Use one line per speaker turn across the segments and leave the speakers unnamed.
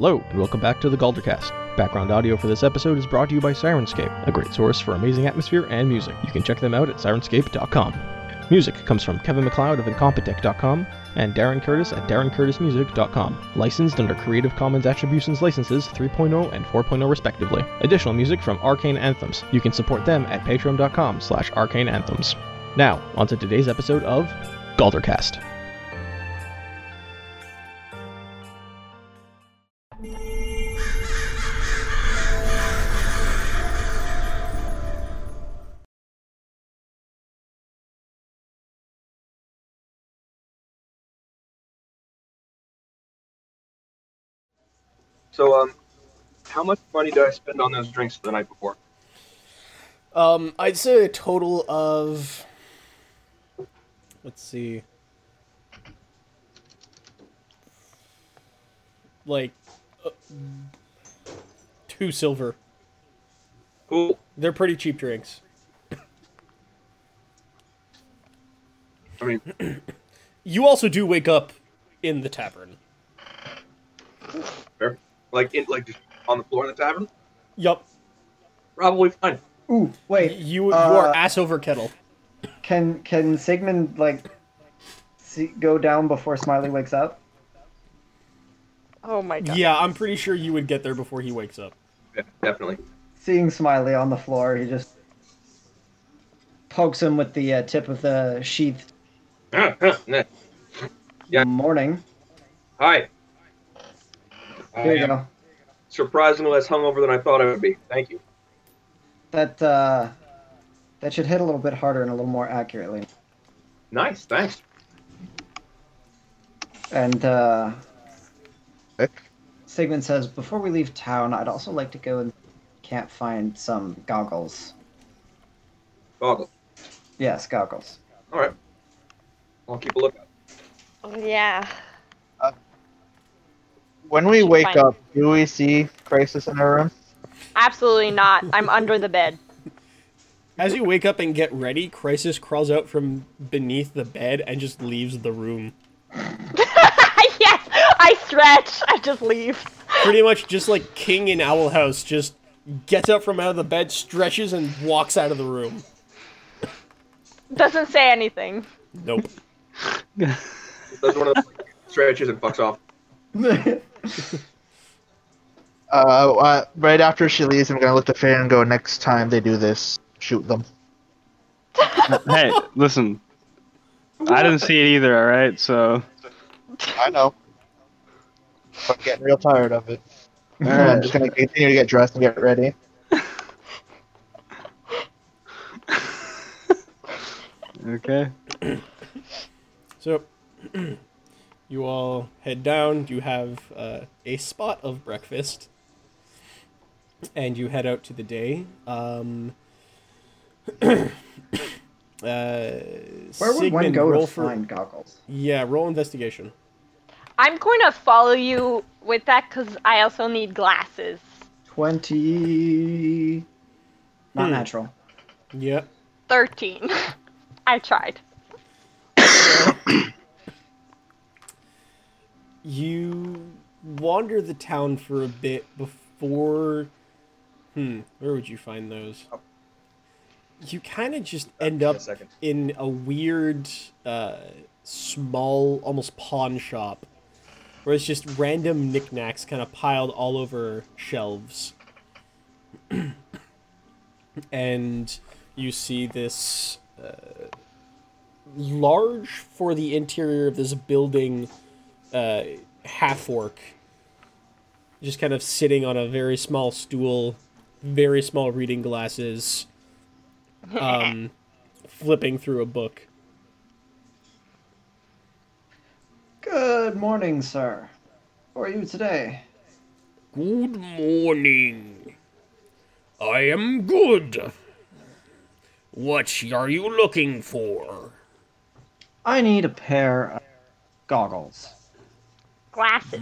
Hello, and welcome back to the Galdercast. Background audio for this episode is brought to you by Syrinscape, a great source for amazing atmosphere and music. You can check them out at syrinscape.com. Music comes from Kevin MacLeod of Incompetech.com and Darren Curtis at DarrenCurtisMusic.com, licensed under Creative Commons Attributions Licenses 3.0 and 4.0 respectively. Additional music from Arcane Anthems. You can support them at patreon.com slash arcaneanthems. Now, on to today's episode of Galdercast.
So, um, how much money did I spend on those drinks the night before?
Um, I'd say a total of. Let's see. Like. Uh, two silver.
Cool.
They're pretty cheap drinks.
I mean,
You also do wake up in the tavern.
fair. Like, in, like just on the floor in the tavern?
Yup.
Probably fine.
Ooh, wait.
You, you
uh,
are ass over kettle.
Can can Sigmund like see, go down before Smiley wakes up?
Oh my god.
Yeah, I'm pretty sure you would get there before he wakes up.
Yeah, definitely.
Seeing Smiley on the floor, he just pokes him with the uh, tip of the sheath.
Ah, ah, nah. Yeah.
Morning.
Hi. I
Here you go.
surprisingly less hungover than I thought I would be. Thank you.
That uh, that should hit a little bit harder and a little more accurately.
Nice, thanks.
And uh, Sigmund says, before we leave town, I'd also like to go and can't find some goggles.
Goggles.
Yes, goggles.
All right. I'll keep a lookout.
Yeah.
When we wake
find-
up, do we see Crisis in our room?
Absolutely not. I'm under the bed.
As you wake up and get ready, Crisis crawls out from beneath the bed and just leaves the room.
yes! I stretch. I just leave.
Pretty much just like King in Owl House, just gets up from out of the bed, stretches, and walks out of the room.
Doesn't say anything.
Nope.
Does one of the stretches and fucks off.
Uh, uh, right after she leaves, I'm gonna look at fan and go. Next time they do this, shoot them.
hey, listen. I didn't see it either, alright? So,
I know. I'm getting real tired of it. All
right.
I'm just gonna continue to get dressed and get ready.
Okay.
So, you all head down. You have uh, a spot of breakfast, and you head out to the day. Um, uh,
Where would one
Sigmund,
go
roll
to
for
find goggles?
yeah, roll investigation.
I'm going to follow you with that because I also need glasses.
Twenty. Not
Hmm.
natural.
Yep.
13. I tried.
You wander the town for a bit before. Hmm, where would you find those? You kind of just end up
a
in a weird, uh, small, almost pawn shop, where it's just random knickknacks kind of piled all over shelves. and you see this uh, large for the interior of this building uh, half orc just kind of sitting on a very small stool very small reading glasses um, flipping through a book.
Good morning, sir. How are you today?
good morning. I am good. What are you looking for?
I need a pair of goggles
Glasses.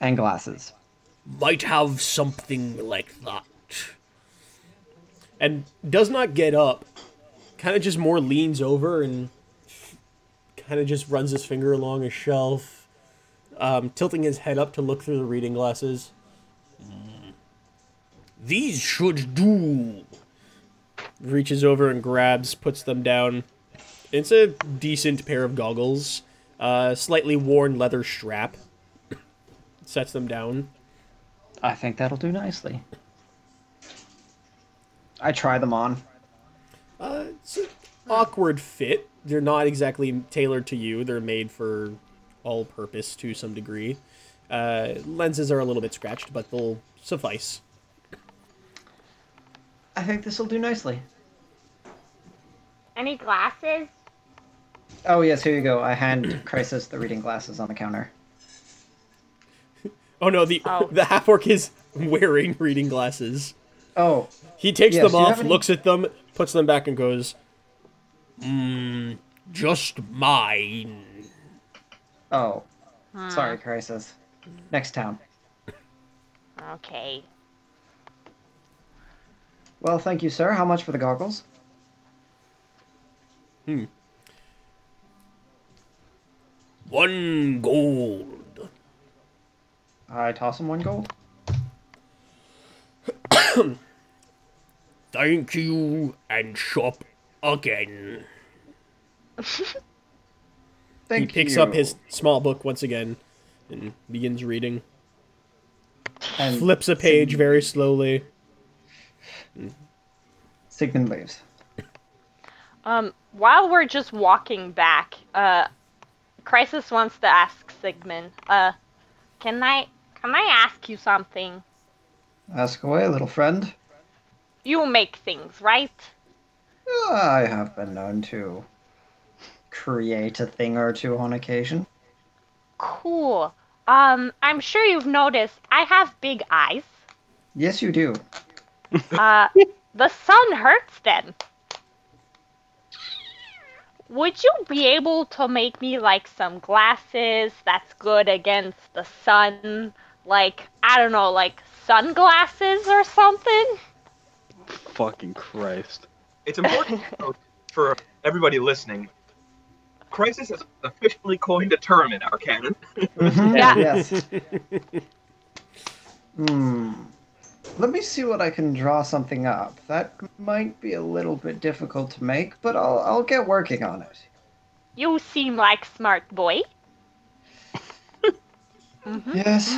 and glasses.
might have something like that. And does not get up, kind of just more leans over and kind of just runs his finger along a shelf, um, tilting his head up to look through the reading glasses. "Mm, These should do. Reaches over and grabs, puts them down. It's a decent pair of goggles. Uh, slightly worn leather strap. Sets them down.
I think that'll do nicely. I try them on.
Uh, it's an awkward fit. They're not exactly tailored to you. They're made for all purpose to some degree. Uh, lenses are a little bit scratched, but they'll suffice.
I think this will do nicely.
Any glasses?
Oh yes, here you go. I hand Crisis the reading glasses on the counter.
Oh no, the
Oh.
the half orc is wearing reading glasses.
Oh,
He takes
Yes,
them off,
any-
looks at them, puts them back, and goes, "Mmm, just mine."
oh. Sorry, Crisis. Next town.
Okay.
Well, thank you, sir. How much for the goggles? Hmm.
One gold.
I toss him one gold.
Thank you, and shop again.
Thank
he picks
you.
up his small book once again and begins reading.
and
Flips a page very slowly.
Sigmund leaves.
Um, while we're just walking back, uh, Crisis wants to ask Sigmund, uh, can I, can I ask you something?
Ask away, little friend.
You make things, right?
I have been known to create a thing or two on occasion.
Cool. Um, I'm sure you've noticed I have big eyes.
Yes, you do.
Uh, the sun hurts them. Would you be able to make me like some glasses that's good against the sun? Like, I don't know, like sunglasses or something?
Fucking Christ.
It's important for everybody listening. Crisis has officially coined a term in our canon.
Yeah.
Yes. Hmm. Let me see what I can draw something up. That might be a little bit difficult to make, but I'll I'll get working on it.
You seem like smart boy.
Yes.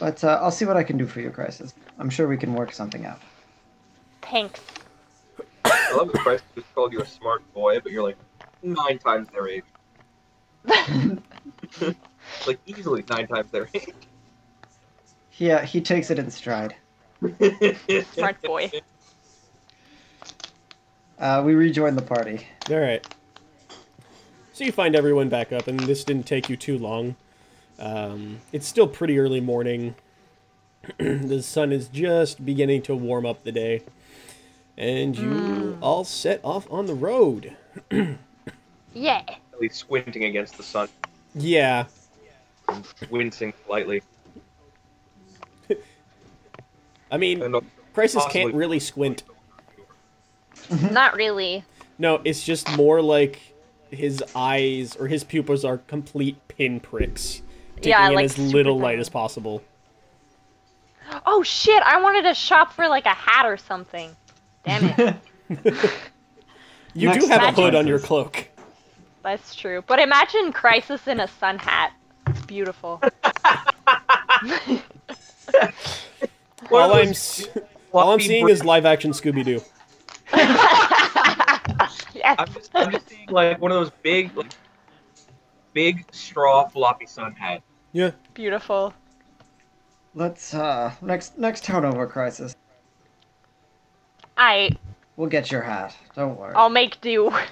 But uh, I'll see what I can do for you, Crisis. I'm sure we can work something out.
Thanks.
I love that Crisis just called you a smart boy, but you're like nine times their age. like easily nine times their age.
Yeah, he takes it in stride.
Smart boy.
Uh, we rejoin the party.
All right. So you find everyone back up, and this didn't take you too long. Um, it's still pretty early morning. the sun is just beginning to warm up the day, and you all set off on the road.
Yeah.
At least squinting against the sun,
Yeah, I'm
wincing slightly.
I mean,
And,
Crisis can't really squint. Mm-hmm.
Not really.
No, it's just more like his eyes or his pupils are complete pinpricks, taking
Yeah,
in
like
as little light as possible.
Oh shit, I wanted to shop for like a hat or something. Damn it.
You
Next
do have a
match.
hood on your cloak.
That's true. But imagine Crisis in a sun hat. It's beautiful.
One of
all I'm all I'm seeing is live action Scooby Doo.
yes.
I'm just, I'm just seeing like one of those big, like, big straw floppy sun hats.
Yeah.
Beautiful.
Let's uh next next town over, Crisis.
I
We'll get your hat. Don't worry.
I'll make do.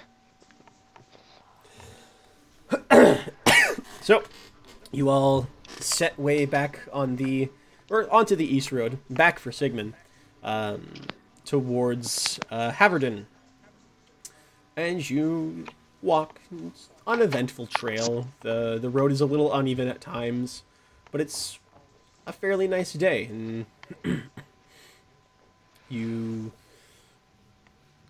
So, you all set way back on the, or onto the east road, back for Sigmund, um, towards uh, Haverden. And you walk on an eventful trail. The the road is a little uneven at times, but it's a fairly nice day, and you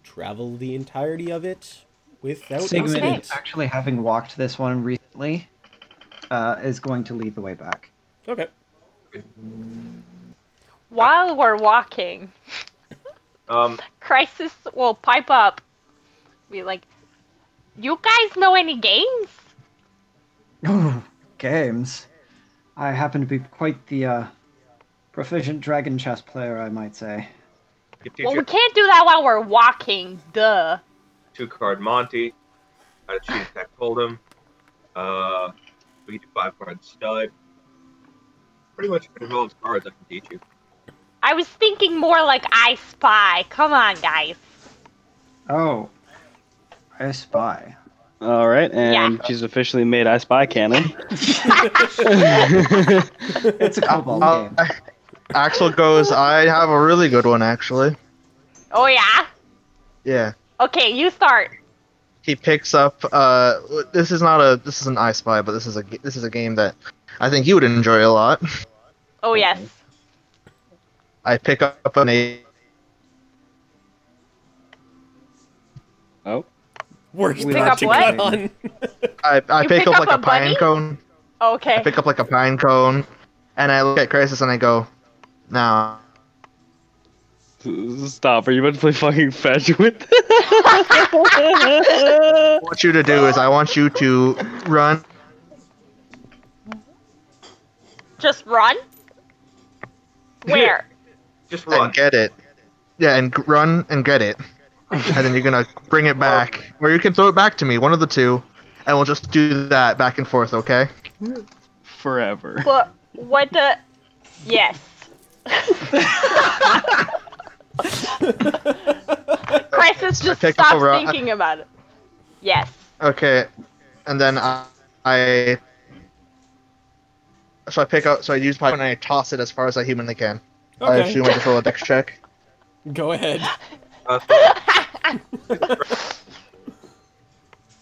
travel the entirety of it without
Sigmund,
incident.
actually having walked this one recently, uh, is going to lead the way back.
Okay.
While we're walking,
Um,
Crisis will pipe up. Be like, you guys know any games?
Oh, games. I happen to be quite the uh, proficient dragon chess player, I might say.
Well, we can't do that while we're walking. Duh.
two card Monty, how to cheat attack Hold'em. Uh, we can do five card Stud. Pretty much as well as cards I can teach you.
I was thinking more like I Spy. Come on, guys.
Oh, I spy.
All right, and
Yeah.
she's officially made I Spy canon.
It's a cobalt
Uh,
game.
Axel goes, I have a really good one actually.
Oh yeah.
Yeah.
Okay, you start.
He picks up. Uh, this is not a. This is an I Spy, but this is a. This is a game that I think you would enjoy a lot.
Oh yes.
I pick up an eight.
Oh,
Works
We
pick up
to
what?
gun.
I, I pick,
pick
up
up
like
a
a, pine cone. I
Okay.
pick up like a pine cone, and I look at Crisis and I go, "Now,
stop! Are you about to play fucking fetch with?
what I want you to do is I want you to run
Just run. Where?
Just run.
and get it. Yeah, and g- run and get it, and then you're gonna bring it back, or you can throw it back to me, one of the two, and we'll just do that back and forth, okay?
Forever.
What? What the? Yes. Crisis just
pick up
stopped
ro-
thinking about it. Yes.
Okay, and then I, I so I pick up, so I use my and I toss it as far as I humanly can. I
Okay.
assume I just roll a dex check.
Go ahead.
Uh,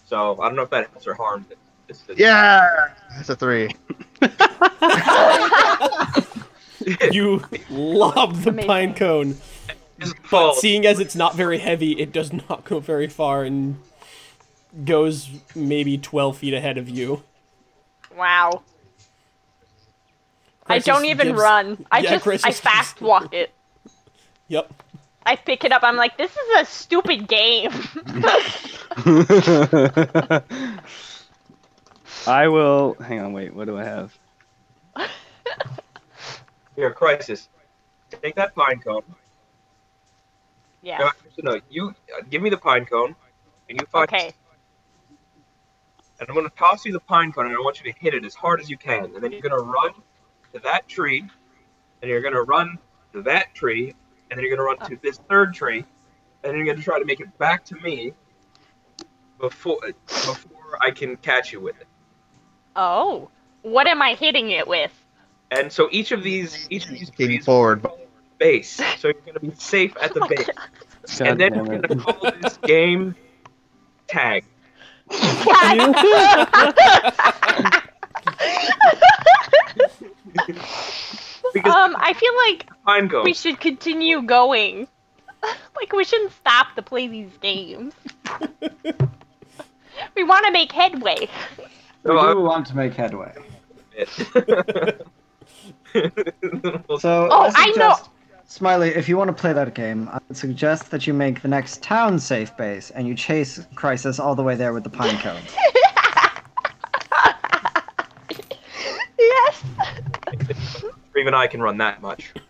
so I don't know if that helps or harms it. It's
Yeah, it's a three.
You lob the
Amazing.
pine cone, but seeing as it's not very heavy, it does not go very far and goes maybe 12 feet ahead of you.
Wow. I don't even
gives-
run. I
Yeah,
just
Crisis
I
gives-
fast walk it.
Yep.
I pick it up. I'm like, this is a stupid game.
I will. Hang on, wait. What do I have?
Here, crisis. Take that pine cone.
yeah.
No, actually, no, you uh, give me the pine cone, and you find.
Okay.
And I'm gonna toss you the pine cone, and I want you to hit it as hard as you can. And then you're gonna run to that tree, and you're gonna run to that tree, and then you're gonna run to this third tree, and then you're gonna try to make it back to me before before I can catch you with it.
Oh. What am I hitting it with?
And so each of these each of these
King
trees
forward.
base, so you're gonna be safe at the
Oh
base.
God.
and then
God
we're gonna call this game tag. Because
um, I feel like
pine cone.
we should continue going. like we shouldn't stop to play these games. we want to make headway.
We do want to make headway.
Well,
So
Oh, I know-
Smiley, if you want to play that game, I would suggest that you make the next town safe base and you chase Crisis all the way there with the pine cone.
Yes.
even I can run that much.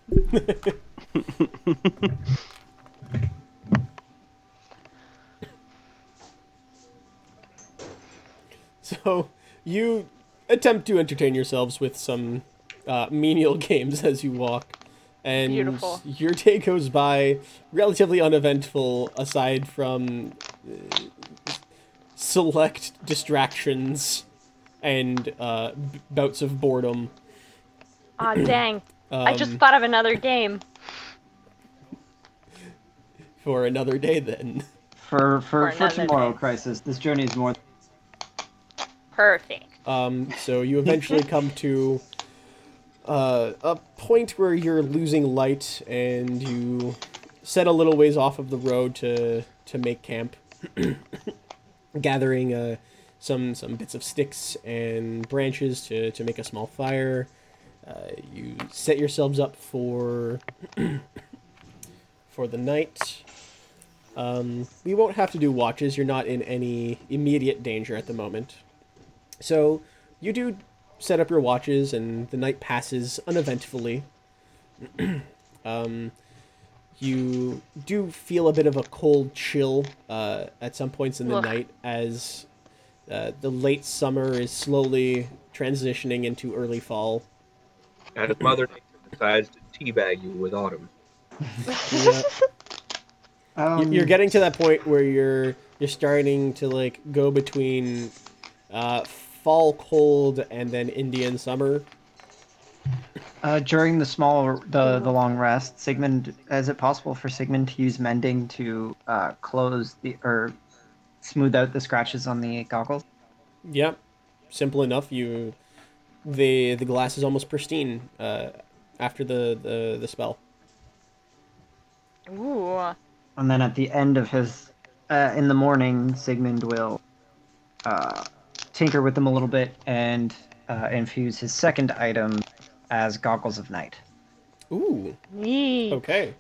So you attempt to entertain yourselves with some uh, menial games as you walk, and
Beautiful.
your day goes by relatively uneventful, aside from uh, select distractions and uh, b- bouts of boredom.
Aw, dang. I just
Um,
thought of another game.
for another day. Then
For for,
For
for tomorrow,
day.
Crisis, this journey is more.
Perfect.
Um, so you eventually come to uh, a point where you're losing light, and you set a little ways off of the road to to make camp, gathering a some some bits of sticks and branches to, to make a small fire. Uh, you set yourselves up for for the night. Um, we won't have to do watches. You're not in any immediate danger at the moment. So you do set up your watches, and the night passes uneventfully. um, you do feel a bit of a cold chill uh, at some points in the
Ugh.
night as uh, the late summer is slowly transitioning into early fall.
And if Mother Nature decides to teabag you with autumn.
Yeah.
Um,
You- you're getting to that point where you're you're starting to like go between uh, fall cold and then Indian summer.
Uh, during the small, the the long rest, Sigmund, is it possible for Sigmund to use mending to uh, close the or smooth out the scratches on the goggles?
Yep, simple enough. You the the glass is almost pristine uh, after the, the the spell.
Ooh.
And then at the end of his, uh, in the morning, Sigmund will uh, tinker with them a little bit and uh, infuse his second item as goggles of night.
Ooh,
Neat.
okay.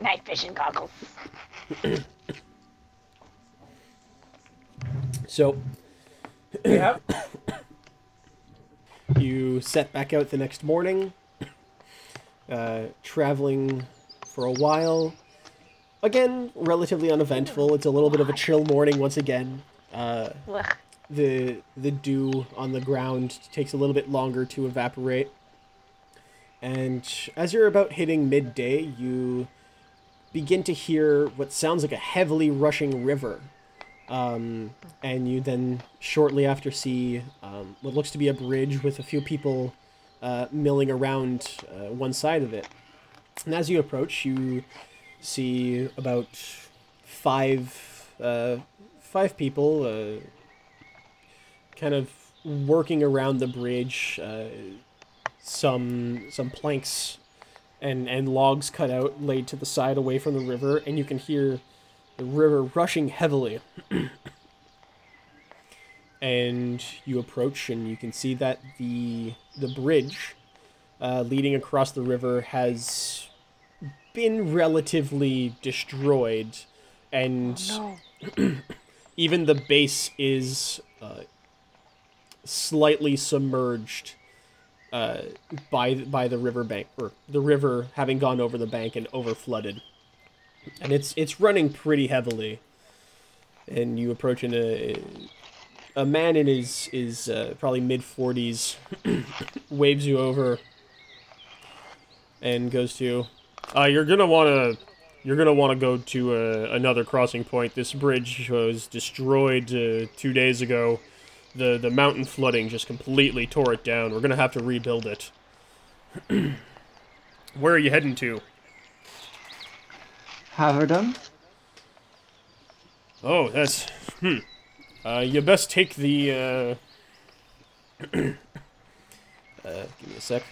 Night vision goggles.
So yeah. you set back out the next morning, uh, traveling for a while. Again, relatively uneventful. It's a little bit of a chill morning once again. Uh, the the dew on the ground takes a little bit longer to evaporate. And as you're about hitting midday, you begin to hear what sounds like a heavily rushing river. Um, and you then shortly after see um, what looks to be a bridge with a few people uh, milling around uh, one side of it. And as you approach, you see about five uh, five people uh, kind of working around the bridge. Uh, some some planks and and logs cut out laid to the side away from the river, and you can hear the river rushing heavily. and you approach, and you can see that the the bridge uh, leading across the river has been relatively destroyed, and
No.
even the base is uh, slightly submerged uh, by by the river bank or the river having gone over the bank and over flooded, and it's it's running pretty heavily. And you approach in a a man in his is uh, probably mid forties waves you over and goes to, uh, you're gonna wanna you're gonna want to go to uh, another crossing point. This bridge was destroyed uh, two days ago. The the mountain flooding just completely tore it down. We're gonna have to rebuild it. Where are you heading to?
Haverdon?
Oh, that's hmm. Uh, you best take the. Uh... uh, give me a sec.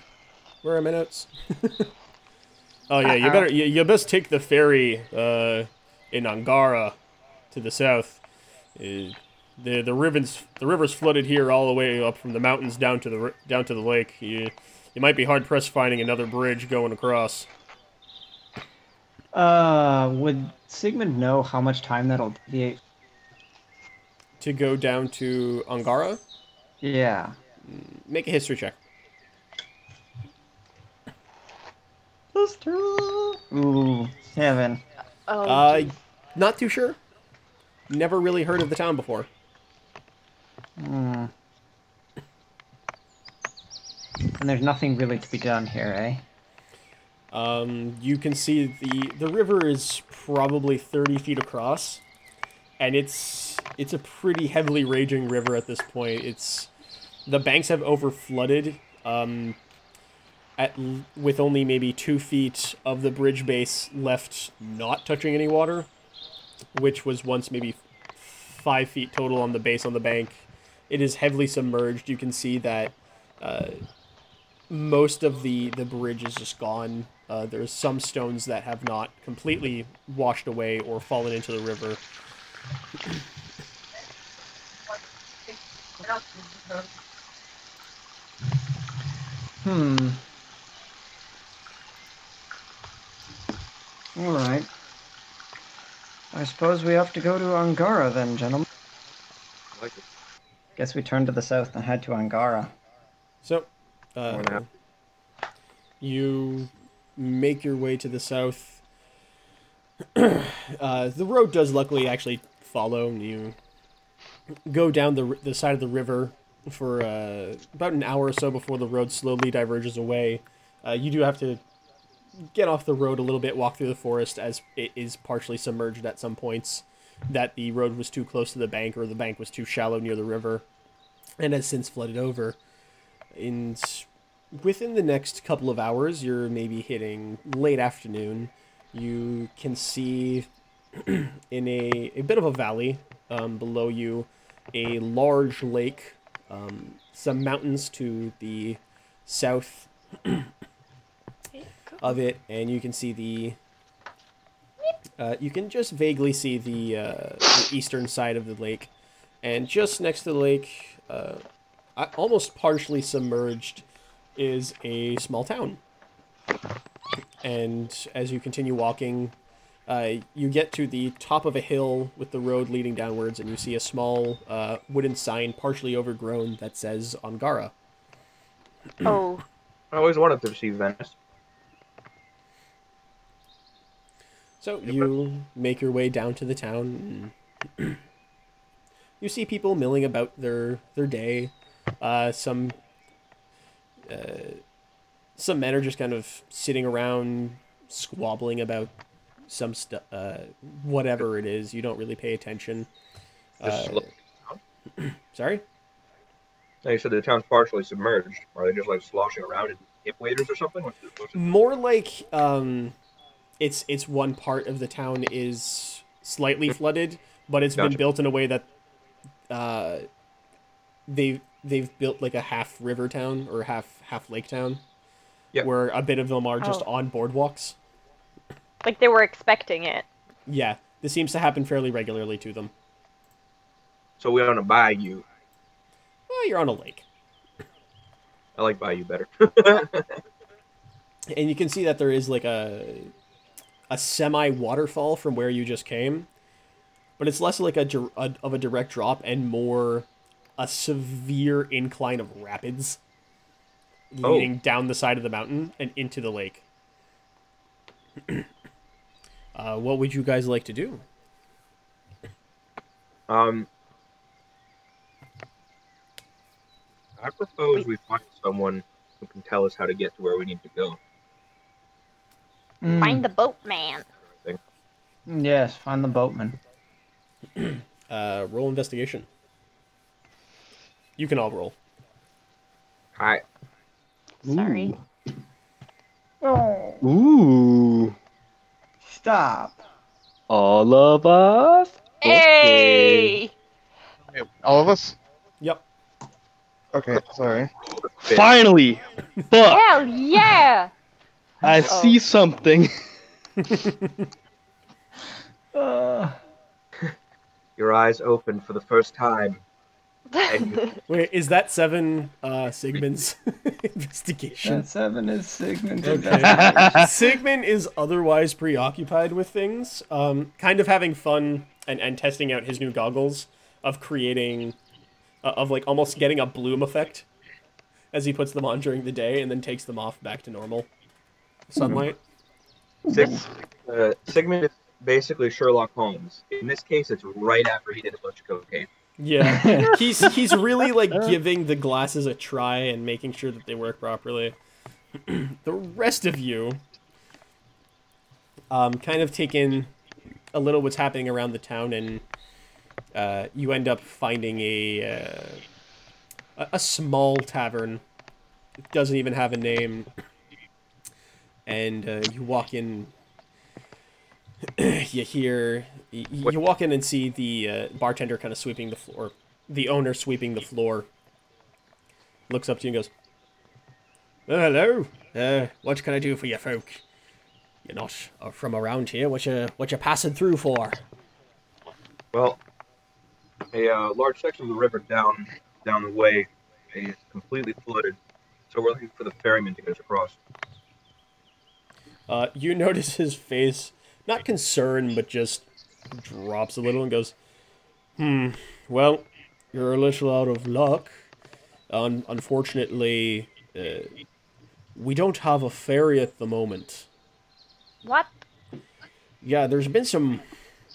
Where are my notes? oh yeah, you better. You, you best take the ferry uh, in Angara to the south. Uh, the the rivers the rivers flooded here all the way up from the mountains down to the down to the lake. You you might be hard pressed finding another bridge going across.
Uh, would Sigmund know how much time that'll deviate?
To go down to Angara,
Yeah.
make a history check.
Ooh, seven.
Oh.
Uh, not too sure. Never really heard of the town before.
Hmm. And there's nothing really to be done here, eh?
Um, you can see the the river is probably thirty feet across, and it's it's a pretty heavily raging river at this point. It's the banks have over flooded. Um, at with only maybe two feet of the bridge base left not touching any water, which was once maybe five feet total on the base on the bank. It is heavily submerged. You can see that uh, most of the the bridge is just gone. Uh, there's some stones that have not completely washed away or fallen into the river.
Hmm. All right. I suppose we have to go to Angara then, gentlemen.
I like it.
Guess we turn to the south and head to Angara.
So, uh, you make your way to the south. uh, the road does luckily actually follow, and you go down the the side of the river for uh, about an hour or so before the road slowly diverges away. Uh, you do have to get off the road a little bit, walk through the forest, as it is partially submerged at some points. That the road was too close to the bank, or the bank was too shallow near the river, and has since flooded over. And within the next couple of hours, you're maybe hitting late afternoon. You can see in a, a bit of a valley um, below you a large lake, um, some mountains to the south of it, and you can see the. Uh, you can just vaguely see the, uh, the eastern side of the lake, and just next to the lake, uh, almost partially submerged, is a small town. And as you continue walking, uh, you get to the top of a hill with the road leading downwards, and you see a small uh, wooden sign, partially overgrown, that says Angara.
Oh,
I always wanted to see Venice.
So you make your way down to the town. And you see people milling about their their day. Uh, some uh, some men are just kind of sitting around squabbling about some stuff, uh, whatever it is. You don't really pay attention. Uh, sorry.
Now you said the town's partially submerged. Are they just like sloshing around in hip waders or something? What's it, what's it?
more like um it's it's one part of the town is slightly flooded but it's been built in a way that uh they they've built like a half river town or half half lake town
Yep.
where a bit of them are just
Oh.
on boardwalks
like they were expecting it.
yeah this seems to happen fairly regularly to them
So we're on a bayou.
well, you're on a lake
I like bayou better.
and you can see that there is like a a semi waterfall from where you just came, but it's less like a, a of a direct drop and more a severe incline of rapids
Oh.
leading down the side of the mountain and into the lake. uh, what would you guys like to do?
Um, I propose we find someone who can tell us how to get to where we need to go.
Hmm,
Find the boatman.
Yes, find the boatman.
Uh, roll investigation. You can all roll.
All right.
Sorry.
Oh,
Ooh.
stop.
All of us?
Hey!
All of us?
Yep.
Okay, sorry.
Finally! Fuck!
Hell yeah!
I
Oh.
see something.
Uh,
Your eyes open for the first time. And you,
Wait, is that seven uh, Sigmund's investigation?
that seven is Sigmund.
Okay. Sigmund is otherwise preoccupied with things, um, kind of having fun and, and testing out his new goggles of creating, uh, of like almost getting a bloom effect as he puts them on during the day and then takes them off back to normal sunlight.
Sig, uh, Sigmund is basically Sherlock Holmes. In this case, it's right after he did a bunch of cocaine.
Yeah, he's he's really like giving the glasses a try and making sure that they work properly. the rest of you, um, kind of take in a little what's happening around the town, and uh, you end up finding a uh, a, a small tavern. It doesn't even have a name, and uh, you walk in. you hear you, you walk in and see the uh, bartender kind of sweeping the floor the owner sweeping the floor. Looks up to you and goes "Oh, hello. Uh, what can i do for you folk? You're not uh, from around here. What you what you passing through for?
Well, a uh, large section of the river down down the way is completely flooded. So we're looking for the ferryman to get us across.
Uh, you notice his face, not concerned, but just drops a little and goes, "Hmm. Well, you're a little out of luck. Un- unfortunately, uh, we don't have a ferry at the moment.
What?
Yeah, there's been some.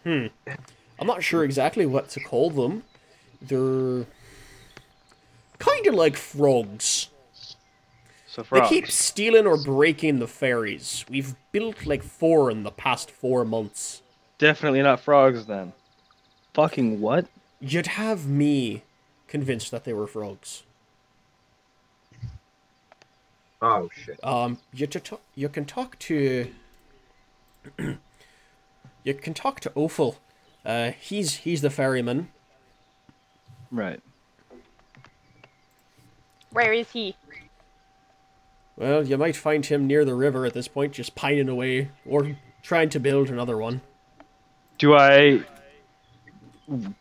Hmm. I'm not sure exactly what to call them. They're kind of like frogs.
So
They keep stealing or breaking the ferries. We've built like four in the past four months.
Definitely not frogs then. Fucking what?
You'd have me convinced that they were frogs.
Oh shit.
Um, you to talk, you can talk to. you can talk to Ophel. Uh, he's he's the ferryman.
Right.
Where is he?
Well, you might find him near the river at this point, just pining away or trying to build another one.
Do I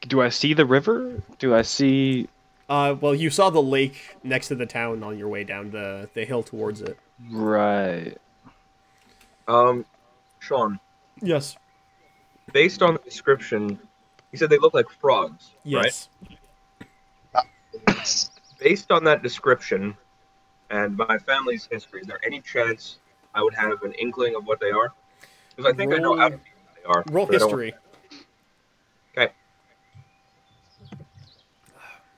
do I see the river? Do I see
Uh, well, you saw the lake next to the town on your way down the the hill towards it.
right?
Um, Sean,
Yes.
based on the description, you said they look like frogs,
Yes.
right? Based on that description and my family's history, is there any chance I would have an inkling of what they are? Because I think I know
Roll-
out of what they are.
Roll
but I don't-
history.
Okay.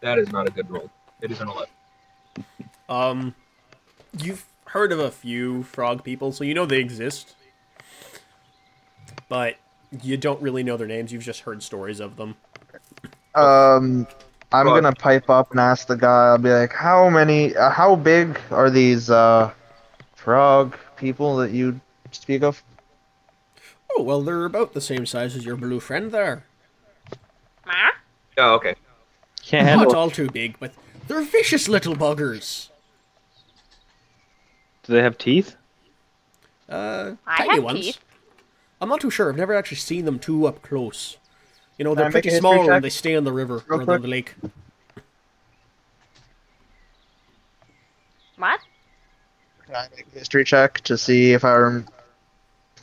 That is not a good roll. It is an 11.
Um, you've heard of a few frog people, so you know they exist, but you don't really know their names. You've just heard stories of them.
Um, I'm
Well-
gonna pipe up and ask the guy. I'll be like, "How many? Uh, how big are these uh, frog people that you speak of?"
Oh well, they're about the same size as your blue friend there.
Ma?
Oh, okay.
Can't
Not
handle.
all too big, but they're vicious little buggers.
Do they have teeth?
Uh,
I
tiny
have
ones.
teeth.
I'm not too sure. I've never actually seen them too up close. You know,
Can
they're
I
pretty small
check
and they stay in the river
real
or
quick?
the lake.
What?
Can I make a history check to see if I rem-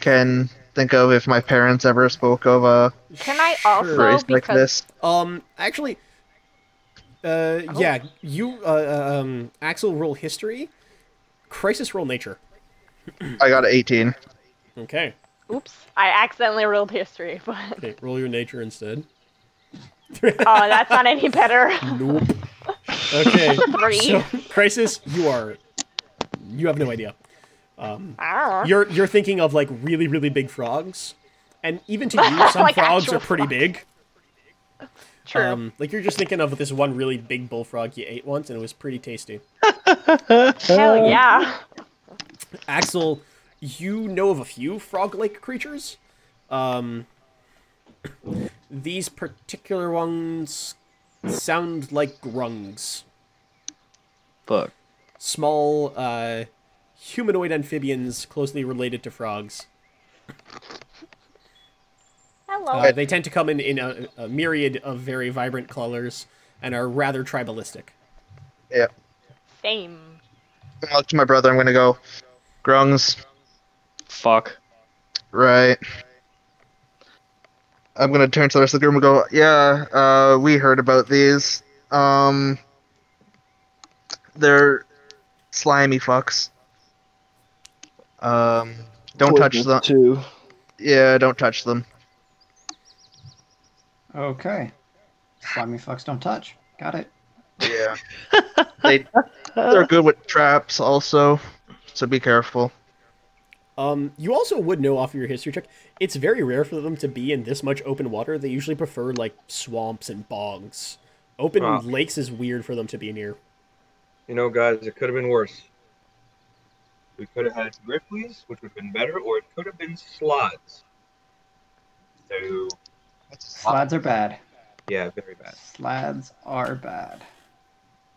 can think of if my parents ever spoke of a
Can I also
race like
because
this?
Um, actually, uh, yeah, you, uh, uh, um, Axel roll history, crisis roll nature.
I got an 18.
Okay.
Oops, I accidentally rolled history, but
Okay, roll your nature instead.
oh, that's not any better.
Nope. Okay.
Three.
So, crisis, you are, you have no idea.
I.
You're you're thinking of like really really big frogs, and even to you, some
Like
frogs are pretty big.
True.
Um, like you're just thinking of this one really big bullfrog you ate once, and it was pretty tasty.
Hell yeah.
Axel, you know of a few frog-like creatures. Um, these particular ones sound like grungs,
Fuck.
small uh, humanoid amphibians closely related to frogs.
Hello.
Uh, they tend to come in, in a, a myriad of very vibrant colors and are rather tribalistic.
Yeah.
Same.
I look to my brother. I'm gonna go. Grungs,
Fuck.
right? I'm gonna turn to the rest of the group and go. Yeah, uh, we heard about these. Um, they're slimy fucks. Um, don't touch them.
Too.
Yeah, don't touch them.
Okay. Slimy fucks don't touch. Got it.
Yeah. they they're good with traps also, so be careful.
Um, you also would know off of your history check, it's very rare for them to be in this much open water. They usually prefer like swamps and bogs. Open
Ah.
lakes is weird for them to be near.
You know, guys, it could have been worse. We could have had Ripley's, which would have been better, or it could have been Slots. So,
Slaads are bad.
yeah, very bad.
Slaads are bad.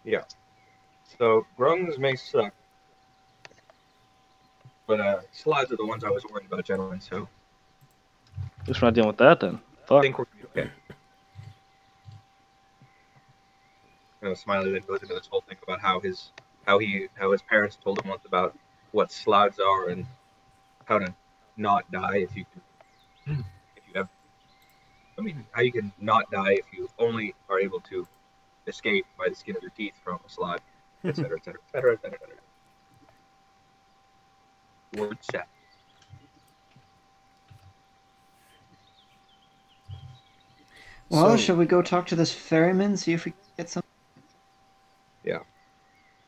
Yeah.
So, Grungs may suck. But, uh, Slides are the ones I was worried about, gentlemen, so
At least we're not dealing with that then.
I think we're okay. you know, Smiley then goes into this whole thing about how his how he how his parents told him once about what sloughs are and how to not die if you can if you have I mean how you can not die if you only are able to escape by the skin of your teeth from a slide, etc. etc. etc. etc. etc. Word set.
Well,
So-
shall we go talk to this ferryman, see if we can get some?
Yeah,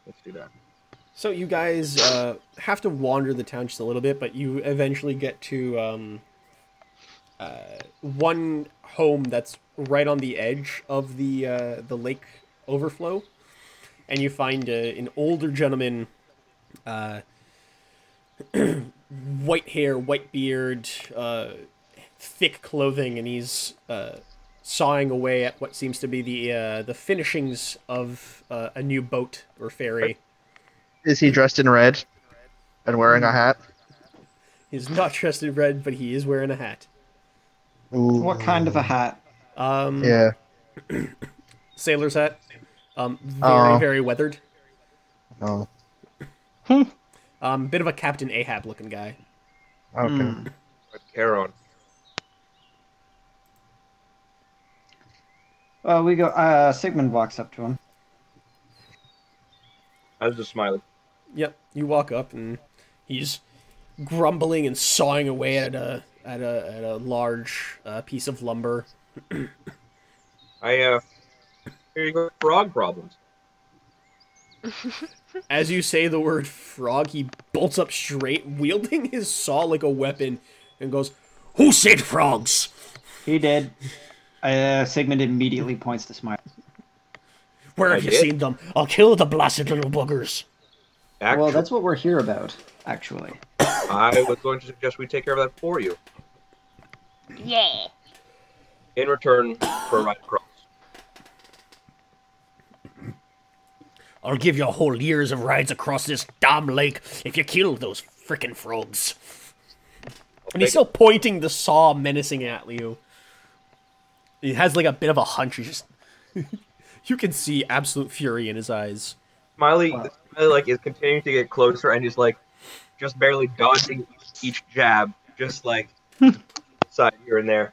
let's do that.
So you guys uh, have to wander the town just a little bit, but you eventually get to um, uh, one home that's right on the edge of the uh, the lake overflow, and you find uh, an older gentleman, uh, white hair, white beard, uh, thick clothing, and he's uh, sawing away at what seems to be the uh, the finishings of uh, a new boat or ferry.
Is he dressed in red and wearing a hat?
He's not dressed in red, but he is wearing a hat.
Ooh.
What kind of a hat?
Um,
Yeah.
sailor's hat. Um, very very weathered.
Oh.
Um, bit of a Captain Ahab looking guy.
Okay.
Hmm.
With Charon.
Well, we go. Uh, Sigmund walks up to him.
I was just smiling.
Yep. You walk up and he's grumbling and sawing away at a at a at a large uh, piece of lumber.
I uh here you go frog problems.
As you say the word frog, he bolts up straight, wielding his saw like a weapon, and goes, "Who said frogs?"
He did. Uh, Sigmund immediately points to Smiley.
Where
I
have you
did.
seen them? I'll kill the blasted little buggers.
Actually,
Well, that's what we're here about, actually.
I was going to suggest we take care of that for you.
Yeah.
In return for a ride across.
I'll give you a whole years of rides across this damn lake if you kill those frickin' frogs. And he's still pointing the saw menacing at you. He has like a bit of a hunch. He just you can see absolute fury in his eyes.
Smiley,
Wow.
Smiley like is continuing to get closer and he's like just barely dodging each jab, just like side here and there.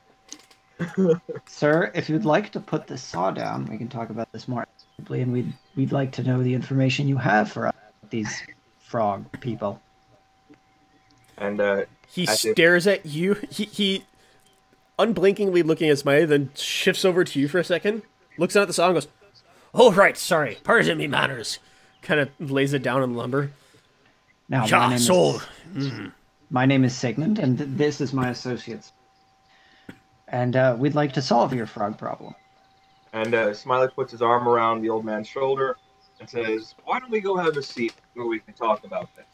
Sir, if you'd like to put the saw down, we can talk about this more deeply, and we'd we'd like to know the information you have for us, these frog people.
And uh
He
As if-
stares at you. He he unblinkingly looking at Smiley, then shifts over to you for a second, looks down at the saw and goes, Oh right, sorry, pardon me manners. Kind of lays it down on lumber.
Now, my
Ja,
name,
so
is, my name is Sigmund, and th- this is my associates. And uh, we'd like to solve your frog problem.
And uh, Smiley puts his arm around the old man's shoulder and says, Why don't we go have a seat where we can talk about this?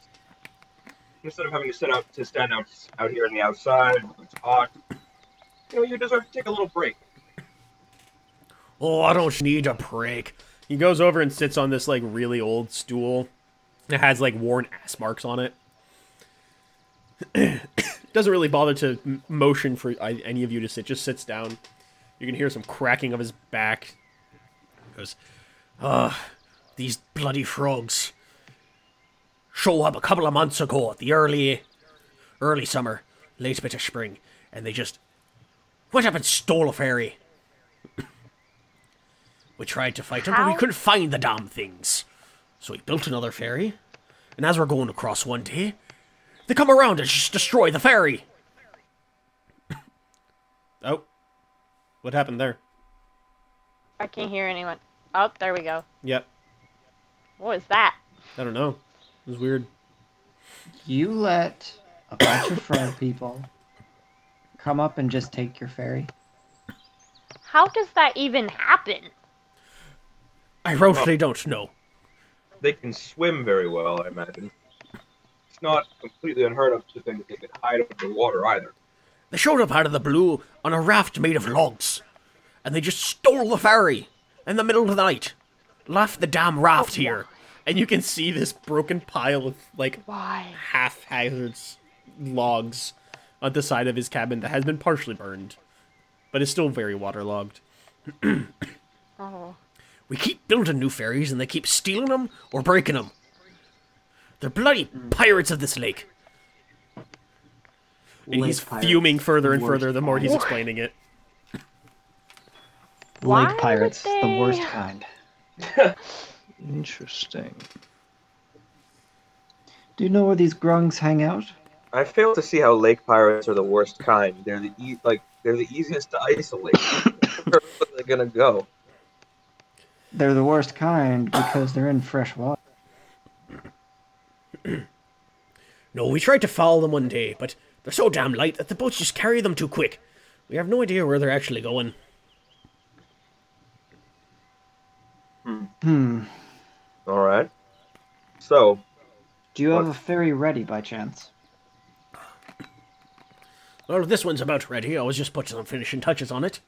Instead of having to sit out to stand out out here in the outside, it's hot. You know, you deserve to take a little break.
Oh, I don't need a break. He goes over and sits on this like really old stool. It has like worn ass marks on it. Doesn't really bother to motion for any of you to sit. Just sits down. You can hear some cracking of his back. Goes, ah, these bloody frogs. Show up a couple of months ago at the early, early summer, late bit of spring, and they just went up and stole a ferry. We tried to fight them, but we couldn't find the damn things. So we built another ferry, and as we're going across one day, they come around and just destroy the ferry. oh, what happened there?
I can't hear anyone. Oh, there we go.
Yep,
What was that?
I don't know. It was weird.
You let a bunch of frog people come up and just take your ferry.
How does that even happen?
I really don't know.
They can swim very well, I imagine. It's not completely unheard of to think that they could hide under water either.
They showed up out of the blue on a raft made of logs, and they just stole the ferry in the middle of the night. Left the damn raft oh, here, and you can see this broken pile of like
Why?
half hazards logs on the side of his cabin that has been partially burned, but is still very waterlogged.
Oh.
We keep building new ferries and they keep stealing them or breaking them. They're bloody pirates of this lake. And he's
Lake pirates.
fuming further and further the more he's
kind.
explaining it.
Why
Lake
would
pirates, the worst kind.
Interesting.
Do you know where these grungs hang out?
I fail to see how lake pirates are the worst kind. They're the e- like they're the easiest to isolate. Where are they gonna go?
They're the worst kind because they're in fresh water.
No, we tried to follow them one day, but they're so damn light that the boats just carry them too quick. We have no idea where they're actually going.
Hmm.
All right. So
Do you have a ferry ready by chance?
Well, this one's about ready. I was just putting some finishing touches on it.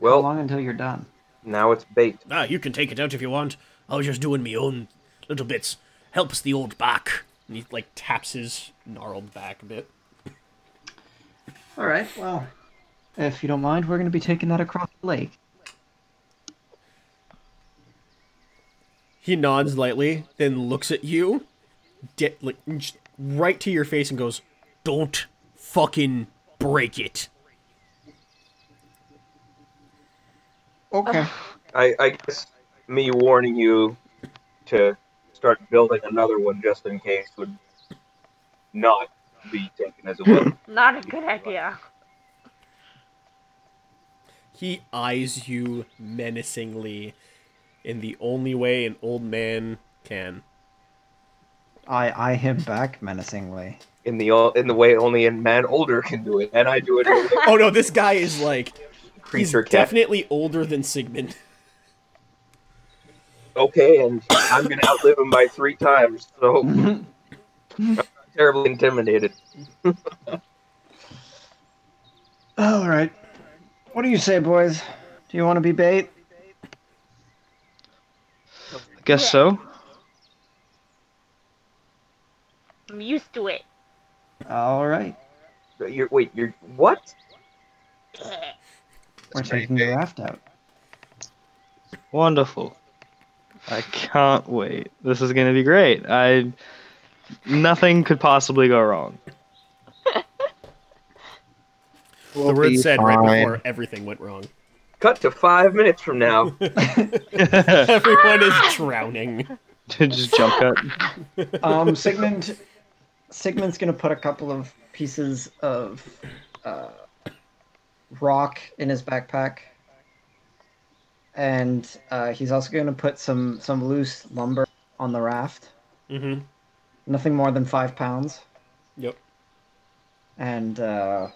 How
well,
long until you're done?
now it's bait.
Ah, you can take it out if you want. I was just doing me own little bits. Helps the old back. And he, like, taps his gnarled back a bit.
All right. Well, if you don't mind, we're going to be taking that across the lake.
He nods lightly, then looks at you, de- like, right to your face, and goes, Don't fucking break it.
Okay.
I, I guess me warning you to start building another one just in case would not be taken as a weapon.
Not a good idea.
He eyes you menacingly in the only way an old man can.
I eye him back menacingly.
in the in the way only a man older can do it, and I do it.
Oh no, this guy is like he's
cat.
definitely older than Sigmund.
Okay, and I'm gonna outlive him by three times, so I'm not terribly intimidated.
All right. What do you say, boys? Do you want to be bait?
I guess so.
I'm used to it.
All right.
You're, wait, you're what?
We're taking the raft out.
Wonderful. I can't wait. This is gonna be great. I nothing could possibly go wrong.
the word said right before everything went wrong.
Cut to five minutes from now.
Everyone is drowning.
Just jump cut.
Um, Sigmund. Sigmund's gonna put a couple of pieces of uh, rock in his backpack, and uh, he's also gonna put some some loose lumber on the raft.
Mm-hmm.
Nothing more than five pounds.
Yep.
And uh,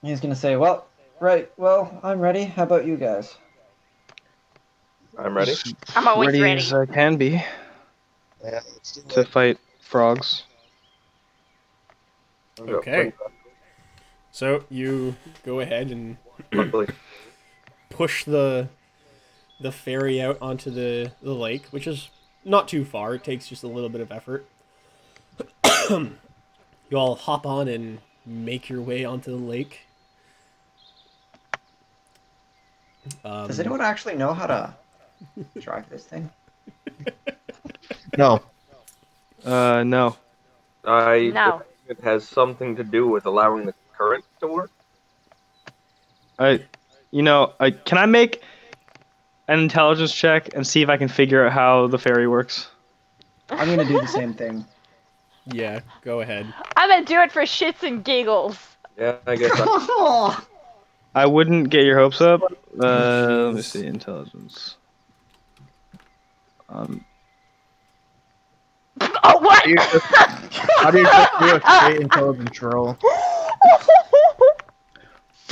he's gonna say, "Well, right. Well, I'm ready. How about you guys?"
I'm ready.
I'm always
ready,
ready.
as I can be
Yeah,
to
it.
fight frogs.
Okay. So you go ahead and push the the ferry out onto the, the lake, which is not too far. It takes just a little bit of effort. you all hop on and make your way onto the lake. Um,
Does anyone actually know how to drive this thing?
No.
Uh, no.
I
No.
it has something to do with allowing the current to work.
I, you know, I can I make an intelligence check and see if I can figure out how the ferry works.
I'm gonna do the same thing.
Yeah, go ahead.
I'm gonna do it for shits and giggles.
Yeah, I guess. I,
I wouldn't get your hopes up. Uh, let me see, intelligence. Um,
Oh what?
How do you how do you just do a straight intelligence roll?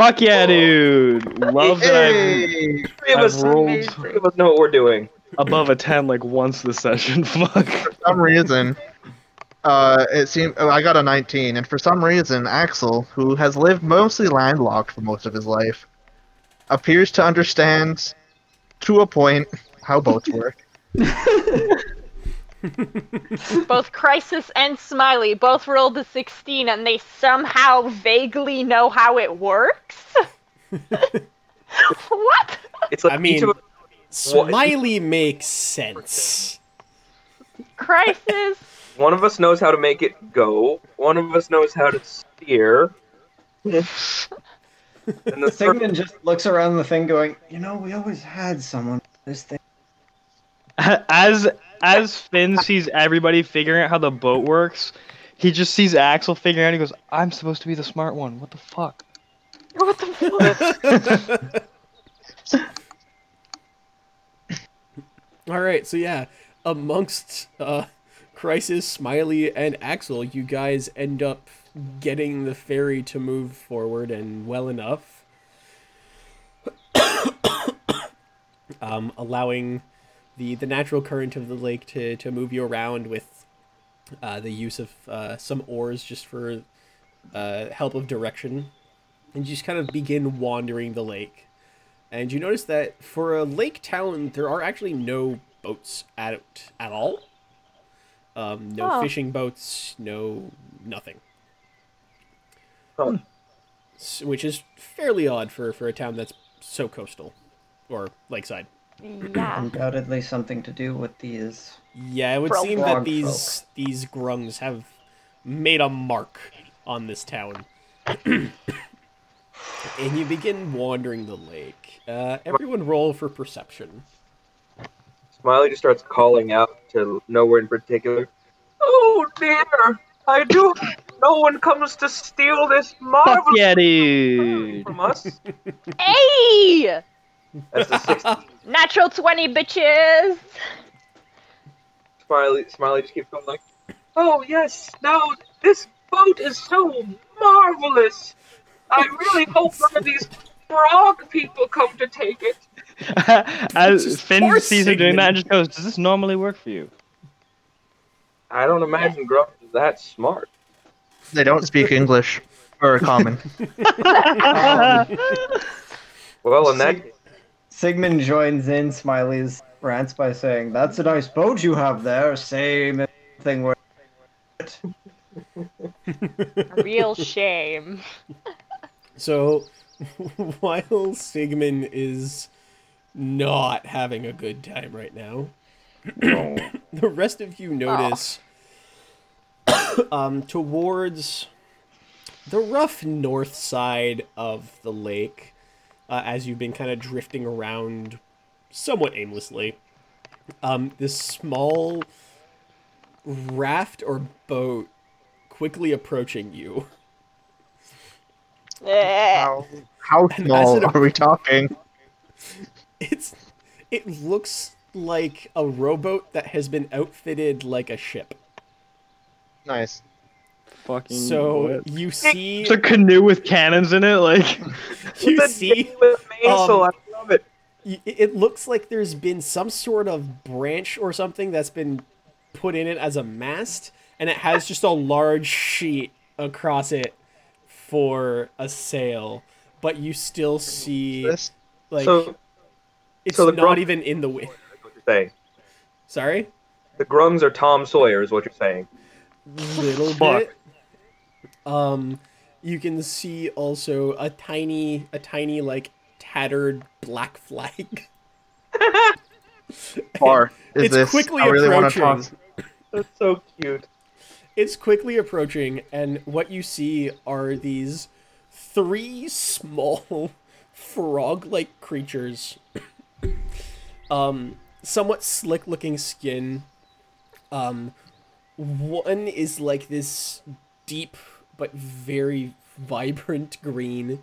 Fuck yeah, dude! Love that I'm
Hey!
three of
I've
us,
rolled-
three of us know what we're doing.
above a ten like once this session. Fuck.
For some reason, uh, it seemed oh, I got a 19, and for some reason, Axel, who has lived mostly landlocked for most of his life, appears to understand, to a point, how boats work.
both Crisis and Smiley both rolled a 16 and they somehow vaguely know how it works. what?
It's like
I
each
mean,
of
Smiley makes sense.
Crisis.
one of us knows how to make it go. One of us knows how to steer. and the third,
Sigmund just looks around the thing, going, "You know, we always had someone this thing."
As as Finn sees everybody figuring out how the boat works, he just sees Axel figuring out. He goes, "I'm supposed to be the smart one. What the fuck?"
What the fuck?
All right, so yeah, amongst uh, Crisis, Smiley, and Axel, you guys end up getting the ferry to move forward and well enough, um, allowing the the natural current of the lake to to move you around with uh, the use of uh, some oars just for uh, help of direction, and you just kind of begin wandering the lake. And you notice that for a lake town, there are actually no boats at at all. Um, no
Oh.
fishing boats, no nothing.
Huh.
S- Which is fairly odd for, for a town that's so coastal or lakeside.
Yeah.
Undoubtedly, something to do with these.
Yeah, it would
Frog
seem that
frog
these these grungs have made a mark on this town. and you begin wandering the lake. Uh, everyone roll for perception.
Smiley just starts calling out to nowhere in particular. Oh dear! I do. No one comes to steal this
Fuck
marvelous
yeah, dude!
from us.
hey!
That's the sixth.
Natural 20 bitches!
Smiley, Smiley just keeps going like, "Oh yes, now this boat is so marvelous. I really hope none of these frog people come to take it."
As Finn sees her doing that and just goes, "Does this normally work for you?"
I don't imagine Grump is that smart.
They don't speak English or common.
Well, in that
Sig- Sigmund joins in Smiley's rants by saying, "That's a nice boat you have there. Same thing where."
Real shame.
So, while Sigmund is not having a good time right now, the rest of you notice um, towards the rough north side of the lake, uh, as you've been kind of drifting around somewhat aimlessly, um, this small raft or boat quickly approaching you.
Eh.
How, how small
it-
are we talking?
It's it looks like a rowboat that has been outfitted like a ship.
Nice.
Fucking.
So
what?
you see
It's a canoe with cannons in it, like.
you
The
see
name with mainsail,
um,
I love it.
it looks like there's been some sort of branch or something that's been put in it as a mast and it has just a large sheet across it for a sail but you still see like
so,
it's
so the
not
grump-
even in the wind
what you're saying.
sorry
The Grungs are Tom Sawyer, is what you're saying.
little
Fuck.
bit. Um, you can see also a tiny, a tiny like tattered black flag.
far is
it's
this?
quickly
I really want to
approaching.
talk.
That's so cute.
It's quickly approaching, and what you see are these three small frog-like creatures. um, somewhat slick-looking skin. Um, one is like this deep but very vibrant green.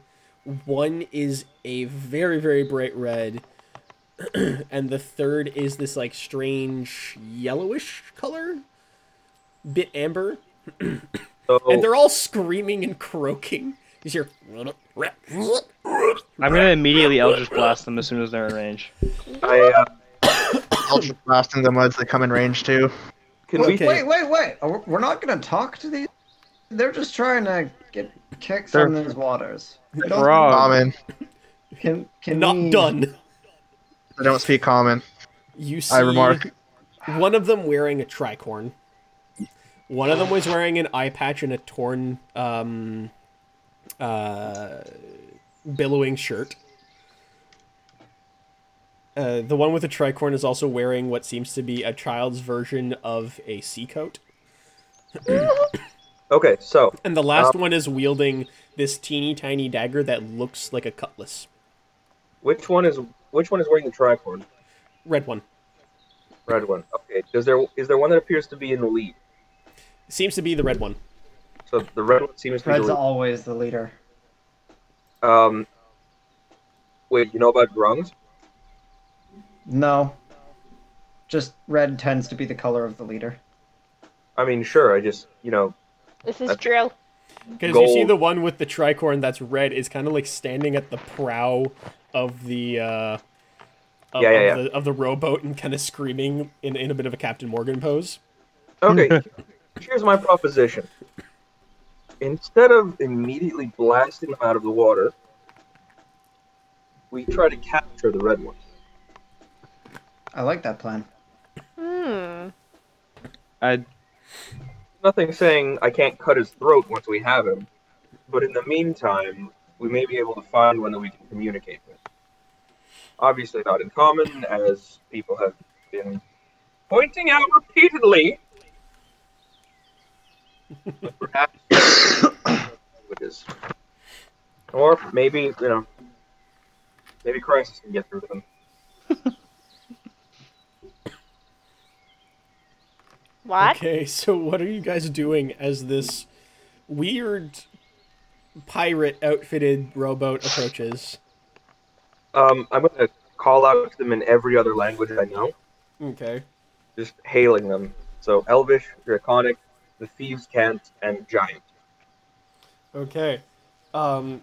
One is a very very bright red. and the third is this like strange yellowish color, bit amber,
So,
and they're all screaming and croaking. You hear,
I'm gonna immediately Eldritch Blast them as soon as they're in range.
I, uh,
I'll just blasting them as they come in range too.
can
Wait,
we?
Wait, wait, wait! We're not gonna talk to these. They're just trying to get kicks
They're-
on these waters. They don't-
Frog.
Common.
Can can
not
we-
done.
They don't speak common.
You see
I remark.
one of them wearing a tricorn. One of them was wearing an eye patch and a torn, um, uh, billowing shirt. Uh, the one with the tricorn is also wearing what seems to be a child's version of a sea coat.
Okay, so
And the last
Um,
one is wielding this teeny tiny dagger that looks like a cutlass.
which one is which one is wearing the tricorn?
Red one.
Red one. Okay. Does there is there one that appears to be in the lead?
Seems to be the red one.
So the red one seems to be
Red's
the lead.
always the leader.
Um. Wait, you know about grungs?
No. Just red tends to be the color of the leader.
I mean, sure. I just you know
This is
That's-
drill.
Because you see the one with the tricorn that's red is kind of like standing at the prow of the uh, of,
Yeah, yeah,
of the of the rowboat and kind of screaming in, in a bit of a Captain Morgan pose.
Okay, here's my proposition. Instead of immediately blasting them out of the water, we try to capture the red one.
I like that plan.
Hmm.
I
Nothing saying I can't cut his throat once we have him, but in the meantime, we may be able to find one that we can communicate with. Obviously, not in common, as people have been pointing out repeatedly. Perhaps languages. Or maybe, you know, maybe Crisis can get through to them.
What?
Okay, so what are you guys doing as this weird pirate outfitted rowboat approaches?
Um, I'm going to call out to them in every other language I know.
Okay.
just hailing them. So Elvish, Draconic, the Thieves' Cant, and Giant.
Okay. Um,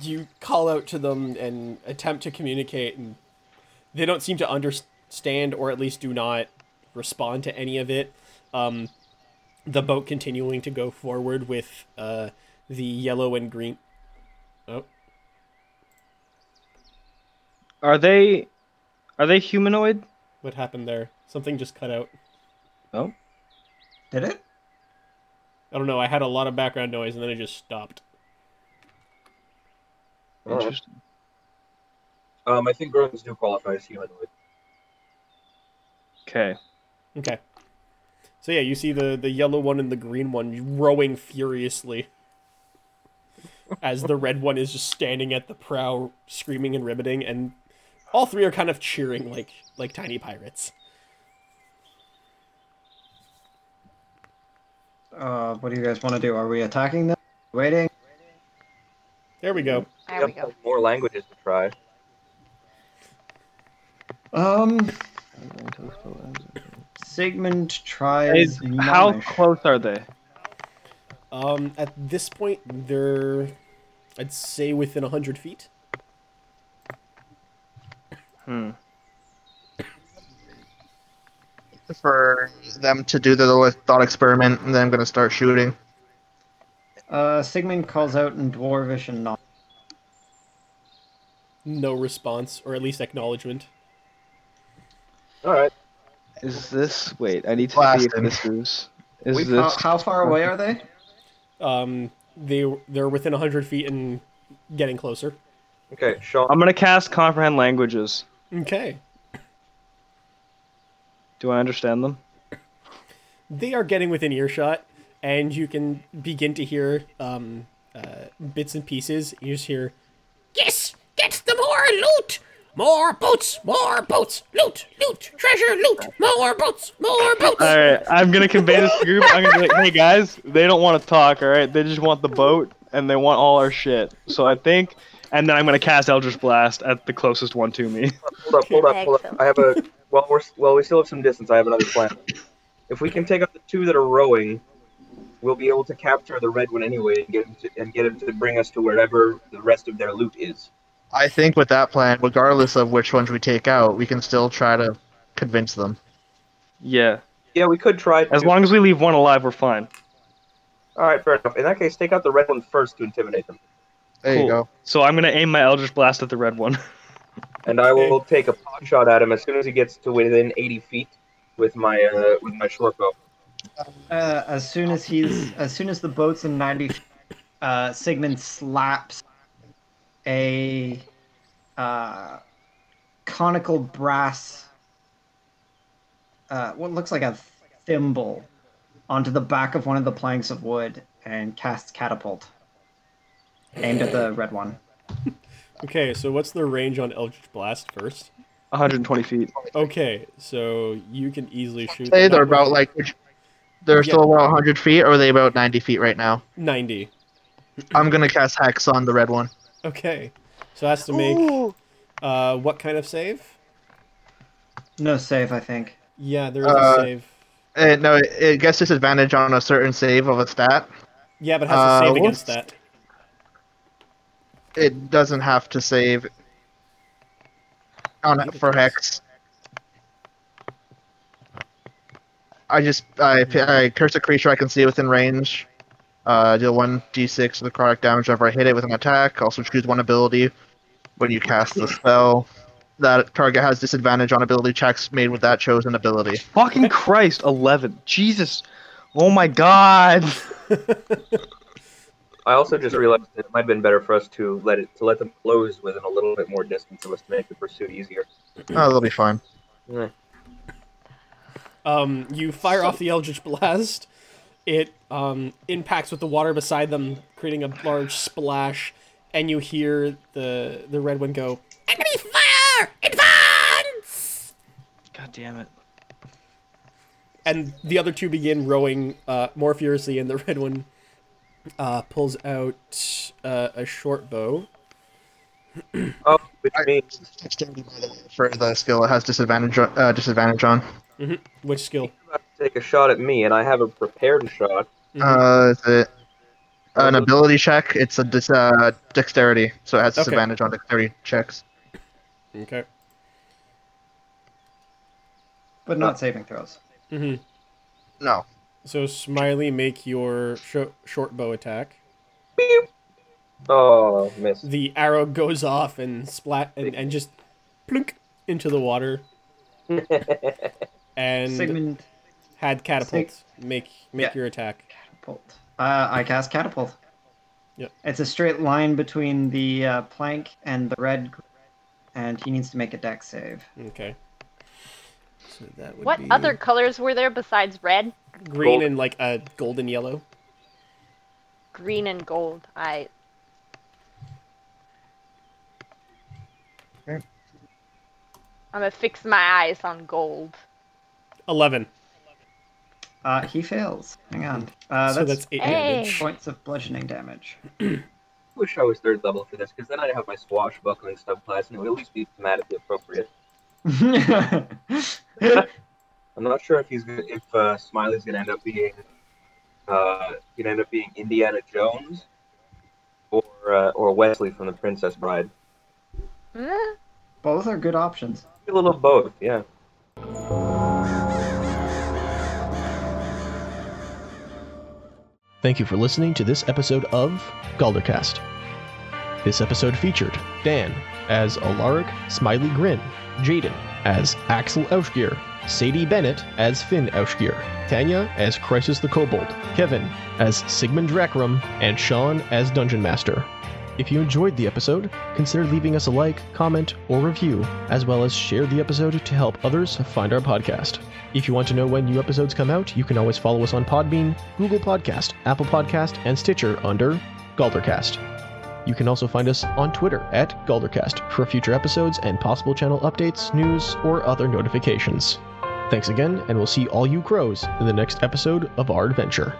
you call out to them and attempt to communicate, and they don't seem to understand, or at least do not respond to any of it. Um, the boat continuing to go forward with uh, the yellow and green. Oh,
are they are they humanoid?
what happened there? Something just cut out.
Oh,
Did it?
I don't know. I had a lot of background noise, and then it just stopped.
Interesting.
Um, I think Grungs do qualify as humanoid.
Okay.
Okay. So yeah, you see the the yellow one and the green one rowing furiously. As the red one is just standing at the prow, screaming and riveting, and all three are kind of cheering like like tiny pirates.
Uh, what do you guys want to do? Are we attacking them? Waiting?
There we go.
There we
Yep,
go.
More languages to try.
Um, Sigmund tries.
Is- how
Gnomish.
close are they?
Um, at this point, they're, I'd say, within a hundred feet.
Hmm.
For them to do the thought experiment, and then I'm gonna start shooting.
Uh, Sigmund calls out in Dwarvish and not.
No response, or at least acknowledgement.
All right.
Is this? Wait, I need to
Blast
see if
him.
this is. Is
We-
How,
this?
how far away are they?
Um, they they're within a hundred feet and getting closer.
Okay, Sean.
I'm gonna cast comprehend languages.
Okay.
Do I understand them?
they are getting within earshot, and you can begin to hear um, uh, bits and pieces. You just hear, "Yes, get the more loot, more boats, more boats, loot, loot, treasure, loot, more boats, more boats."
All right, I'm gonna convey this to the group. I'm gonna be like, hey guys, they don't want to talk. All right, they just want the boat and they want all our shit. So I think, and then I'm gonna cast Eldritch Blast at the closest one to me.
Hold up, hold up, hold up. I have a. Well, we're well. We still have some distance. I have another plan. If we can take out the two that are rowing, we'll be able to capture the red one anyway and get him to, and get him to bring us to wherever the rest of their loot is.
I think with that plan, regardless of which ones we take out, we can still try to convince them.
Yeah,
Yeah, we could try. To
as long as we leave one alive, we're fine.
All right, fair enough. In that case, take out the red one first to intimidate them,
There
Cool.
you go.
So I'm gonna aim my Eldritch Blast at the red one.
and I will take a pot shot at him as soon as he gets to within 80 feet with my uh, with my short bow.
Uh, as soon as he's, as soon as the boat's in ninety, uh, Sigmund slaps a uh, conical brass, uh, what looks like a thimble, onto the back of one of the planks of wood and casts catapult, aimed at the red one.
Okay, so what's the range on Eldritch Blast first?
120 feet.
Okay, so you can easily shoot.
Say they're about like they're
Yeah.
still about 100 feet, or are they about 90 feet right now?
90.
I'm gonna cast hex on the red one.
Okay, so that's to make uh, what kind of save?
No save, I think.
Yeah, there is a
Uh,
save.
Uh, no, it, it gets disadvantage on a certain save of a stat.
Yeah, but it has to
uh,
save
what's-
against that.
It doesn't have to save on it for hex. I just I, I curse a creature I can see within range. Uh, deal one d6 of necrotic damage whenever I hit it with an attack. Also choose one ability when you cast the spell. That target has disadvantage on ability checks made with that chosen ability.
Fucking Christ, 11. Jesus. Oh my god.
I also just realized that it might have been better for us to let it to let them close within a little bit more distance of us to make the pursuit easier.
Oh, that'll be fine.
Um, you fire off the Eldritch Blast. It um, impacts with the water beside them, creating a large splash, and you hear the the red one go. Enemy fire! Advance!
God damn it.
And the other two begin rowing uh, more furiously, and the red one uh, pulls out uh, a short bow.
Oh, which
I-
means
Dexterity, by the way, For the skill, it has disadvantage. Uh, disadvantage on.
Which skill?
about to take a shot at me, and I have a prepared shot.
Uh, is it an ability check? It's a dis- uh, dexterity, so it has
Okay.
disadvantage on dexterity checks.
Okay.
But not saving throws.
hmm
No.
So Smiley, make your sh- short bow attack.
Oh, miss.
The arrow goes off and splat and, and just plunk into the water. and
Sigmund
had catapult. Make make
Yeah.
your attack.
catapult. Uh, I cast catapult.
Yep.
It's a straight line between the uh, plank and the red, and he needs to make a Dex save.
Okay. So that would
What
be
other colors were there besides red,
green
Gold.
and like a golden yellow?
green, and gold? I.
Okay.
I'm gonna fix my eyes on gold.
Eleven.
Uh, he fails. Hang on. Uh,
so
that's,
that's eight
Hey.
damage.
points of bludgeoning damage.
wish I was third level for this, because then I'd have my swashbuckling subclass, and it would at least be thematically appropriate. I'm not sure if he's gonna, if uh, Smiley's gonna end up being uh, gonna end up being Indiana Jones or uh, or Wesley from The Princess Bride.
Both are good options.
A little of both, yeah.
Thank you for listening to this episode of Galdercast. This episode featured Dan as Alaric Smiley Grin, Jaden as Axel Aushgear, Sadie Bennett as Finn Aushgear, Tanya as Crisis the Kobold, Kevin as Sigmund Drakram, and Sean as Dungeon Master. If you enjoyed the episode, consider leaving us a like, comment, or review, as well as share the episode to help others find our podcast. If you want to know when new episodes come out, you can always follow us on Podbean, Google Podcast, Apple Podcast, and Stitcher under Galdercast. You can also find us on Twitter at Galdercast for future episodes and possible channel updates, news, or other notifications. Thanks again, and we'll see all you crows in the next episode of our adventure.